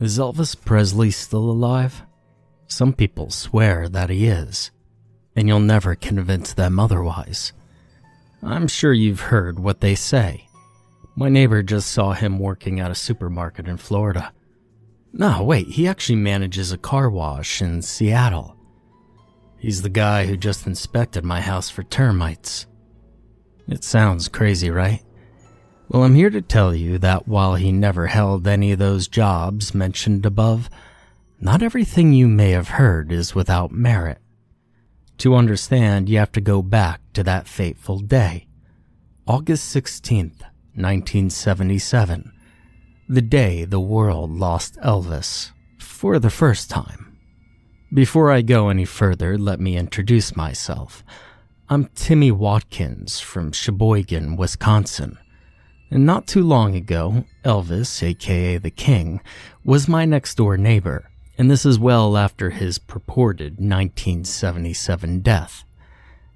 Is Elvis Presley still alive? Some people swear that he is, and you'll never convince them otherwise. I'm sure you've heard what they say. My neighbor just saw him working at a supermarket in Florida. No, wait, he actually manages a car wash in Seattle. He's the guy who just inspected my house for termites. It sounds crazy, right? Well, I'm here to tell you that while he never held any of those jobs mentioned above, not everything you may have heard is without merit. To understand, you have to go back to that fateful day, August 16th, 1977, the day the world lost Elvis for the first time. Before I go any further, let me introduce myself. I'm Timmy Watkins from Sheboygan, Wisconsin. And not too long ago, Elvis, aka the King, was my next door neighbor, and this is well after his purported 1977 death.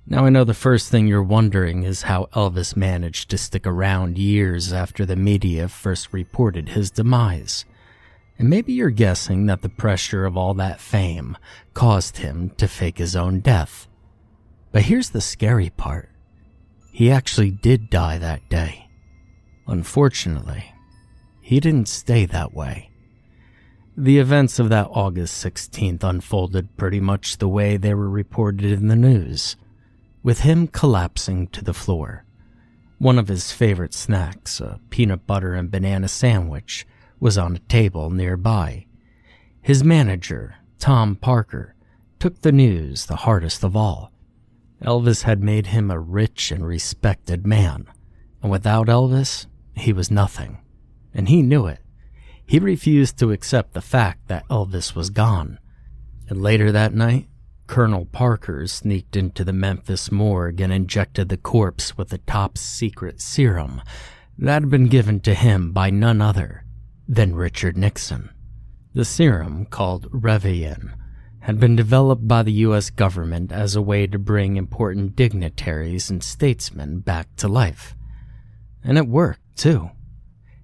Now, I know the first thing you're wondering is how Elvis managed to stick around years after the media first reported his demise. And maybe you're guessing that the pressure of all that fame caused him to fake his own death. But here's the scary part he actually did die that day. Unfortunately, he didn't stay that way. The events of that August 16th unfolded pretty much the way they were reported in the news with him collapsing to the floor. One of his favorite snacks, a peanut butter and banana sandwich, was on a table nearby. His manager, Tom Parker, took the news the hardest of all. Elvis had made him a rich and respected man, and without Elvis, he was nothing. And he knew it. He refused to accept the fact that Elvis was gone. And later that night, Colonel Parker sneaked into the Memphis morgue and injected the corpse with a top secret serum that had been given to him by none other than Richard Nixon. The serum, called Revion, had been developed by the US government as a way to bring important dignitaries and statesmen back to life. And it worked, too.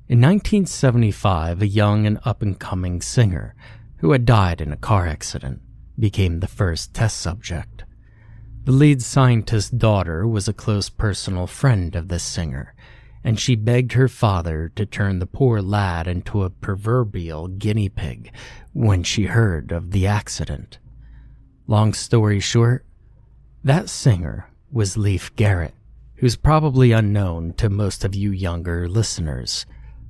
In 1975, a young and up and coming singer who had died in a car accident became the first test subject. The lead scientist's daughter was a close personal friend of the singer, and she begged her father to turn the poor lad into a proverbial guinea pig when she heard of the accident. Long story short, that singer was Leif Garrett, who's probably unknown to most of you younger listeners.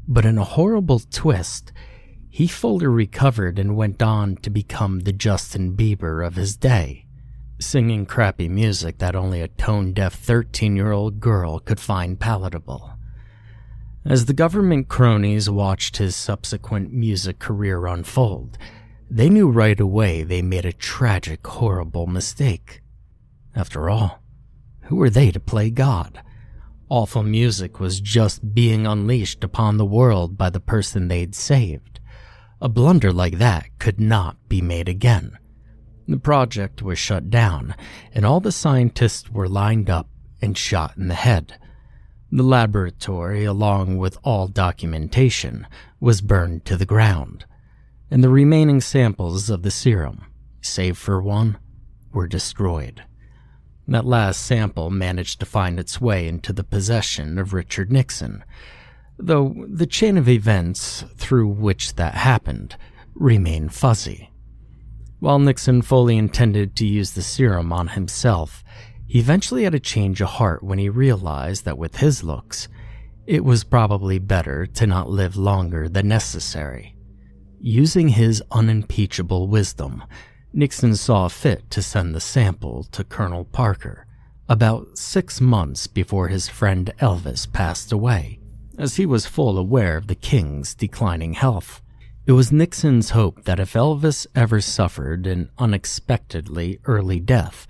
But in a horrible twist, he fully recovered and went on to become the Justin Bieber of his day, singing crappy music that only a tone deaf 13 year old girl could find palatable. As the government cronies watched his subsequent music career unfold, they knew right away they made a tragic, horrible mistake. After all, who were they to play God? Awful music was just being unleashed upon the world by the person they'd saved. A blunder like that could not be made again. The project was shut down, and all the scientists were lined up and shot in the head. The laboratory, along with all documentation, was burned to the ground, and the remaining samples of the serum, save for one, were destroyed. That last sample managed to find its way into the possession of Richard Nixon, though the chain of events through which that happened remain fuzzy. While Nixon fully intended to use the serum on himself, he eventually had a change of heart when he realized that with his looks, it was probably better to not live longer than necessary. Using his unimpeachable wisdom, Nixon saw fit to send the sample to Colonel Parker about six months before his friend Elvis passed away as he was full aware of the king's declining health. It was Nixon's hope that if Elvis ever suffered an unexpectedly early death,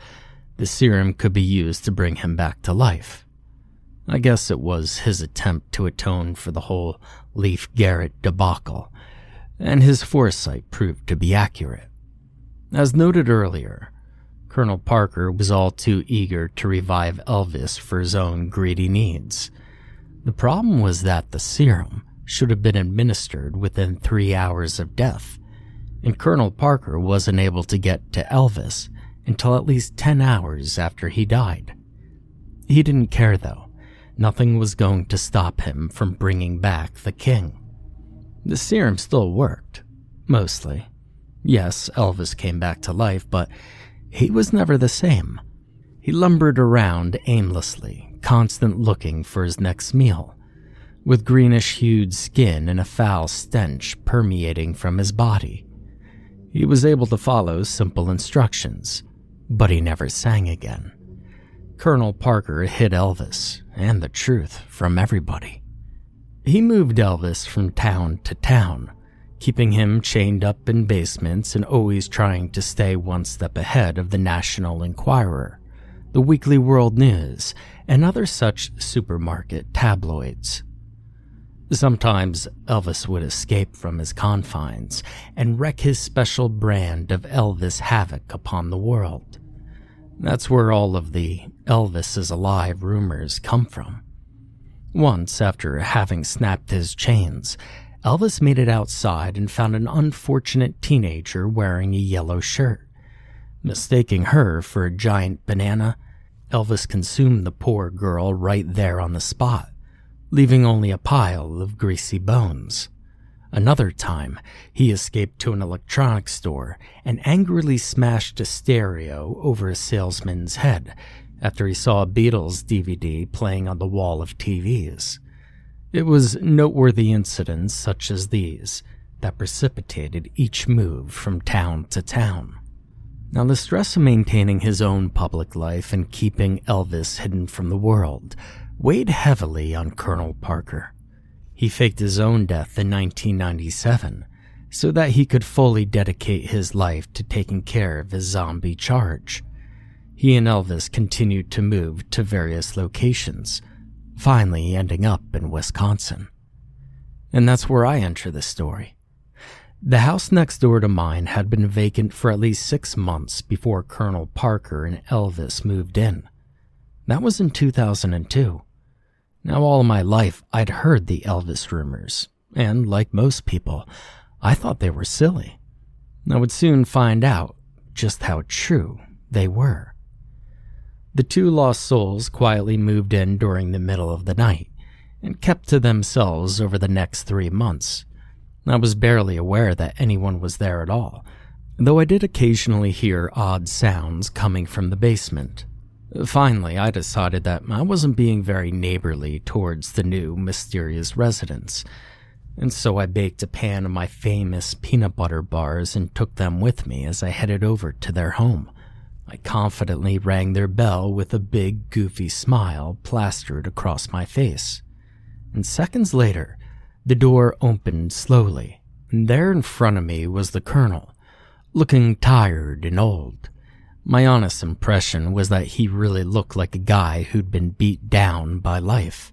the serum could be used to bring him back to life. I guess it was his attempt to atone for the whole Leif Garrett debacle, and his foresight proved to be accurate. As noted earlier, Colonel Parker was all too eager to revive Elvis for his own greedy needs. The problem was that the serum should have been administered within three hours of death, and Colonel Parker wasn't able to get to Elvis until at least 10 hours after he died. He didn't care though. Nothing was going to stop him from bringing back the king. The serum still worked, mostly. Yes, Elvis came back to life, but he was never the same. He lumbered around aimlessly, constant looking for his next meal with greenish hued skin and a foul stench permeating from his body. He was able to follow simple instructions, but he never sang again. Colonel Parker hid Elvis and the truth from everybody. He moved Elvis from town to town, keeping him chained up in basements and always trying to stay one step ahead of the National Enquirer, the Weekly World News, and other such supermarket tabloids. Sometimes Elvis would escape from his confines and wreak his special brand of Elvis havoc upon the world. That's where all of the Elvis is alive rumors come from. Once, after having snapped his chains, Elvis made it outside and found an unfortunate teenager wearing a yellow shirt. Mistaking her for a giant banana, Elvis consumed the poor girl right there on the spot leaving only a pile of greasy bones. Another time, he escaped to an electronics store and angrily smashed a stereo over a salesman's head after he saw a Beatles DVD playing on the wall of TVs. It was noteworthy incidents such as these that precipitated each move from town to town. Now, the stress of maintaining his own public life and keeping Elvis hidden from the world weighed heavily on Colonel Parker. He faked his own death in 1997 so that he could fully dedicate his life to taking care of his zombie charge. He and Elvis continued to move to various locations, finally ending up in Wisconsin. And that's where I enter the story. The house next door to mine had been vacant for at least six months before Colonel Parker and Elvis moved in. That was in 2002. Now, all my life, I'd heard the Elvis rumors, and like most people, I thought they were silly. I would soon find out just how true they were. The two lost souls quietly moved in during the middle of the night and kept to themselves over the next three months. I was barely aware that anyone was there at all, though I did occasionally hear odd sounds coming from the basement. Finally, I decided that I wasn't being very neighborly towards the new mysterious residents, and so I baked a pan of my famous peanut butter bars and took them with me as I headed over to their home. I confidently rang their bell with a big, goofy smile plastered across my face. And seconds later, the door opened slowly, and there in front of me was the Colonel, looking tired and old. My honest impression was that he really looked like a guy who'd been beat down by life.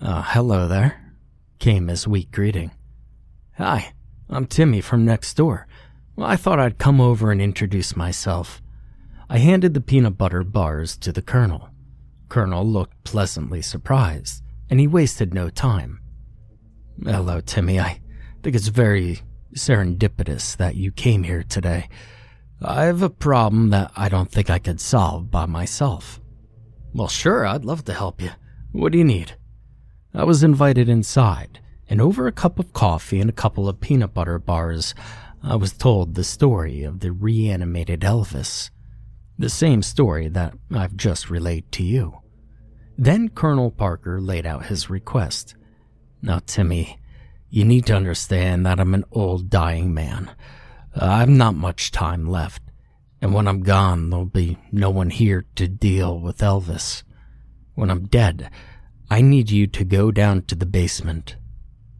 Uh, hello there, came his weak greeting. Hi, I'm Timmy from next door. Well, I thought I'd come over and introduce myself. I handed the peanut butter bars to the Colonel. Colonel looked pleasantly surprised, and he wasted no time. Hello, Timmy. I think it's very serendipitous that you came here today. I have a problem that I don't think I could solve by myself. Well, sure, I'd love to help you. What do you need? I was invited inside, and over a cup of coffee and a couple of peanut butter bars, I was told the story of the reanimated Elvis. The same story that I've just relayed to you. Then Colonel Parker laid out his request. Now, Timmy, you need to understand that I'm an old dying man. I've not much time left, and when I'm gone, there'll be no one here to deal with Elvis. When I'm dead, I need you to go down to the basement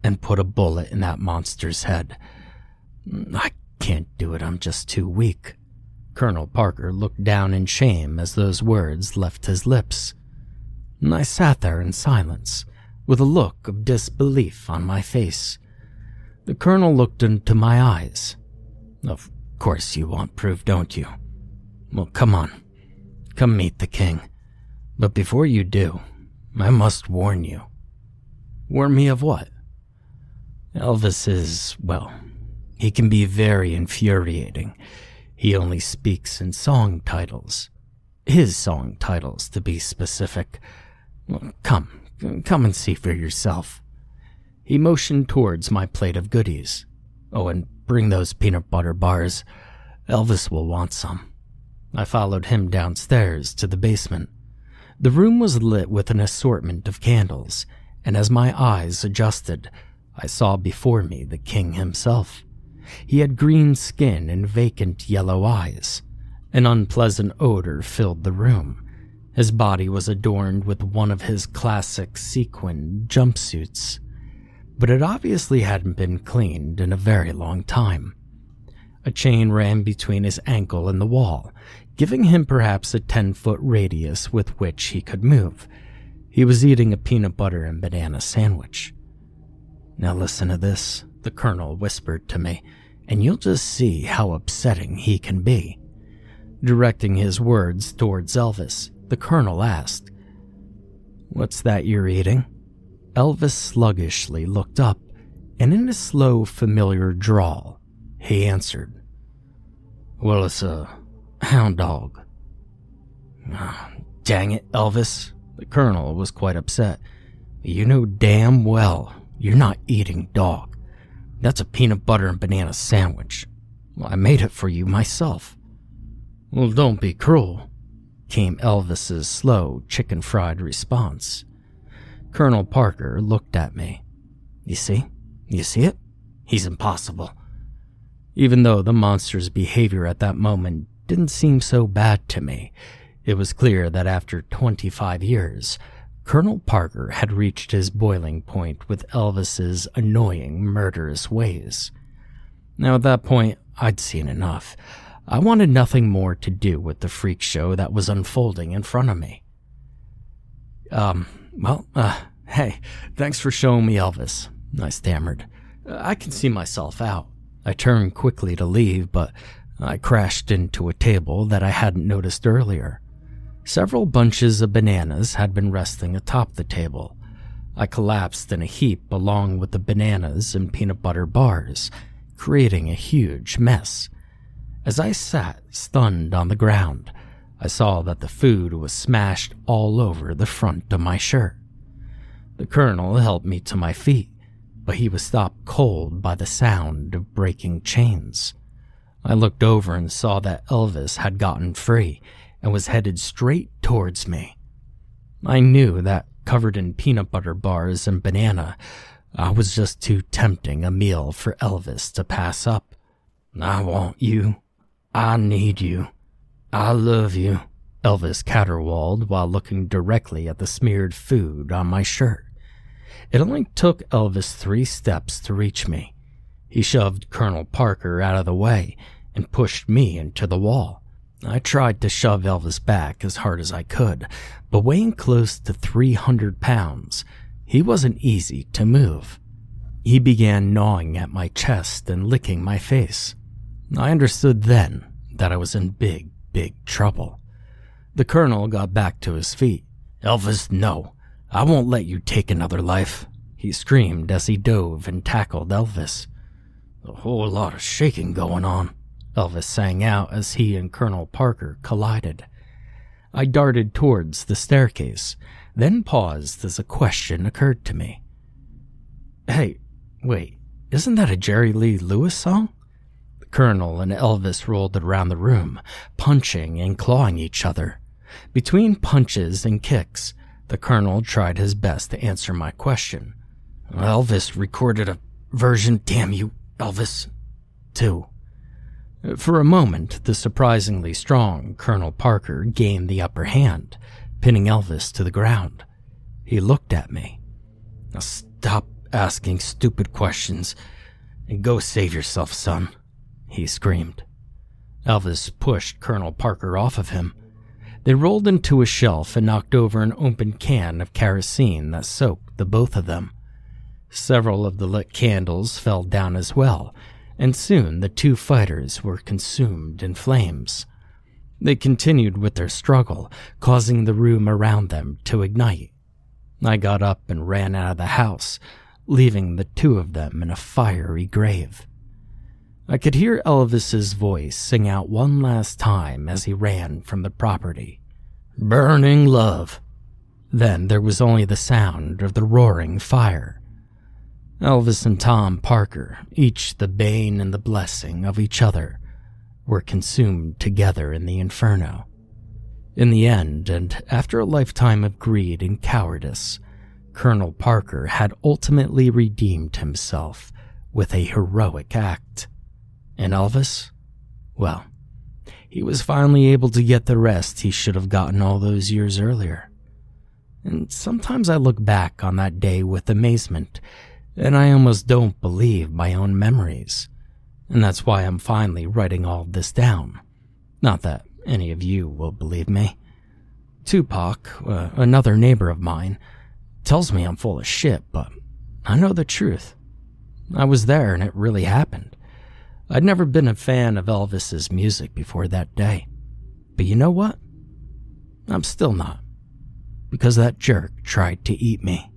and put a bullet in that monster's head. I can't do it, I'm just too weak. Colonel Parker looked down in shame as those words left his lips. And I sat there in silence, with a look of disbelief on my face. The colonel looked into my eyes. Of course you want proof, don't you? Well, come on. Come meet the king. But before you do, I must warn you. Warn me of what? Elvis is, well, he can be very infuriating. He only speaks in song titles. His song titles, to be specific. Come, come and see for yourself. He motioned towards my plate of goodies. Oh, and bring those peanut butter bars. Elvis will want some. I followed him downstairs to the basement. The room was lit with an assortment of candles, and as my eyes adjusted, I saw before me the king himself. He had green skin and vacant yellow eyes. An unpleasant odor filled the room. His body was adorned with one of his classic sequin jumpsuits, but it obviously hadn't been cleaned in a very long time. A chain ran between his ankle and the wall, giving him perhaps a 10 foot radius with which he could move. He was eating a peanut butter and banana sandwich. Now listen to this, the colonel whispered to me, and you'll just see how upsetting he can be. Directing his words towards Elvis, the colonel asked, What's that you're eating? Elvis sluggishly looked up, and in a slow, familiar drawl, he answered, Well, it's a hound dog. Oh, dang it, Elvis. The colonel was quite upset. You know damn well you're not eating dog. That's a peanut butter and banana sandwich. Well, I made it for you myself. Well, don't be cruel, came Elvis's slow, chicken fried response. Colonel Parker looked at me. You see? You see it? He's impossible. Even though the monster's behavior at that moment didn't seem so bad to me, it was clear that after 25 years, Colonel Parker had reached his boiling point with Elvis's annoying, murderous ways. Now, at that point, I'd seen enough. I wanted nothing more to do with the freak show that was unfolding in front of me. Um, well, uh, hey, thanks for showing me Elvis, I stammered. I can see myself out. I turned quickly to leave, but I crashed into a table that I hadn't noticed earlier. Several bunches of bananas had been resting atop the table. I collapsed in a heap along with the bananas and peanut butter bars, creating a huge mess. As I sat stunned on the ground, I saw that the food was smashed all over the front of my shirt. The colonel helped me to my feet, but he was stopped cold by the sound of breaking chains. I looked over and saw that Elvis had gotten free and was headed straight towards me. I knew that, covered in peanut butter bars and banana, I was just too tempting a meal for Elvis to pass up. I want you. I need you. I love you, Elvis caterwauled while looking directly at the smeared food on my shirt. It only took Elvis three steps to reach me. He shoved Colonel Parker out of the way and pushed me into the wall. I tried to shove Elvis back as hard as I could, but weighing close to 300 pounds, he wasn't easy to move. He began gnawing at my chest and licking my face. I understood then that I was in big, big trouble. The colonel got back to his feet. Elvis, no. I won't let you take another life, he screamed as he dove and tackled Elvis. A whole lot of shaking going on. Elvis sang out as he and Colonel Parker collided. I darted towards the staircase, then paused as a question occurred to me. Hey, wait, isn't that a Jerry Lee Lewis song? The Colonel and Elvis rolled around the room, punching and clawing each other. Between punches and kicks, the Colonel tried his best to answer my question. Elvis recorded a version, damn you, Elvis, too. For a moment, the surprisingly strong Colonel Parker gained the upper hand, pinning Elvis to the ground. He looked at me. Now stop asking stupid questions and go save yourself, son, he screamed. Elvis pushed Colonel Parker off of him. They rolled into a shelf and knocked over an open can of kerosene that soaked the both of them. Several of the lit candles fell down as well, and soon the two fighters were consumed in flames. They continued with their struggle, causing the room around them to ignite. I got up and ran out of the house, leaving the two of them in a fiery grave. I could hear Elvis's voice sing out one last time as he ran from the property. Burning love. Then there was only the sound of the roaring fire. Elvis and Tom Parker, each the bane and the blessing of each other, were consumed together in the inferno. In the end, and after a lifetime of greed and cowardice, Colonel Parker had ultimately redeemed himself with a heroic act. And Elvis? Well, he was finally able to get the rest he should have gotten all those years earlier. And sometimes I look back on that day with amazement and I almost don't believe my own memories. And that's why I'm finally writing all this down. Not that any of you will believe me. Tupac, uh, another neighbor of mine, tells me I'm full of shit, but I know the truth. I was there and it really happened. I'd never been a fan of Elvis's music before that day. But you know what? I'm still not. Because that jerk tried to eat me.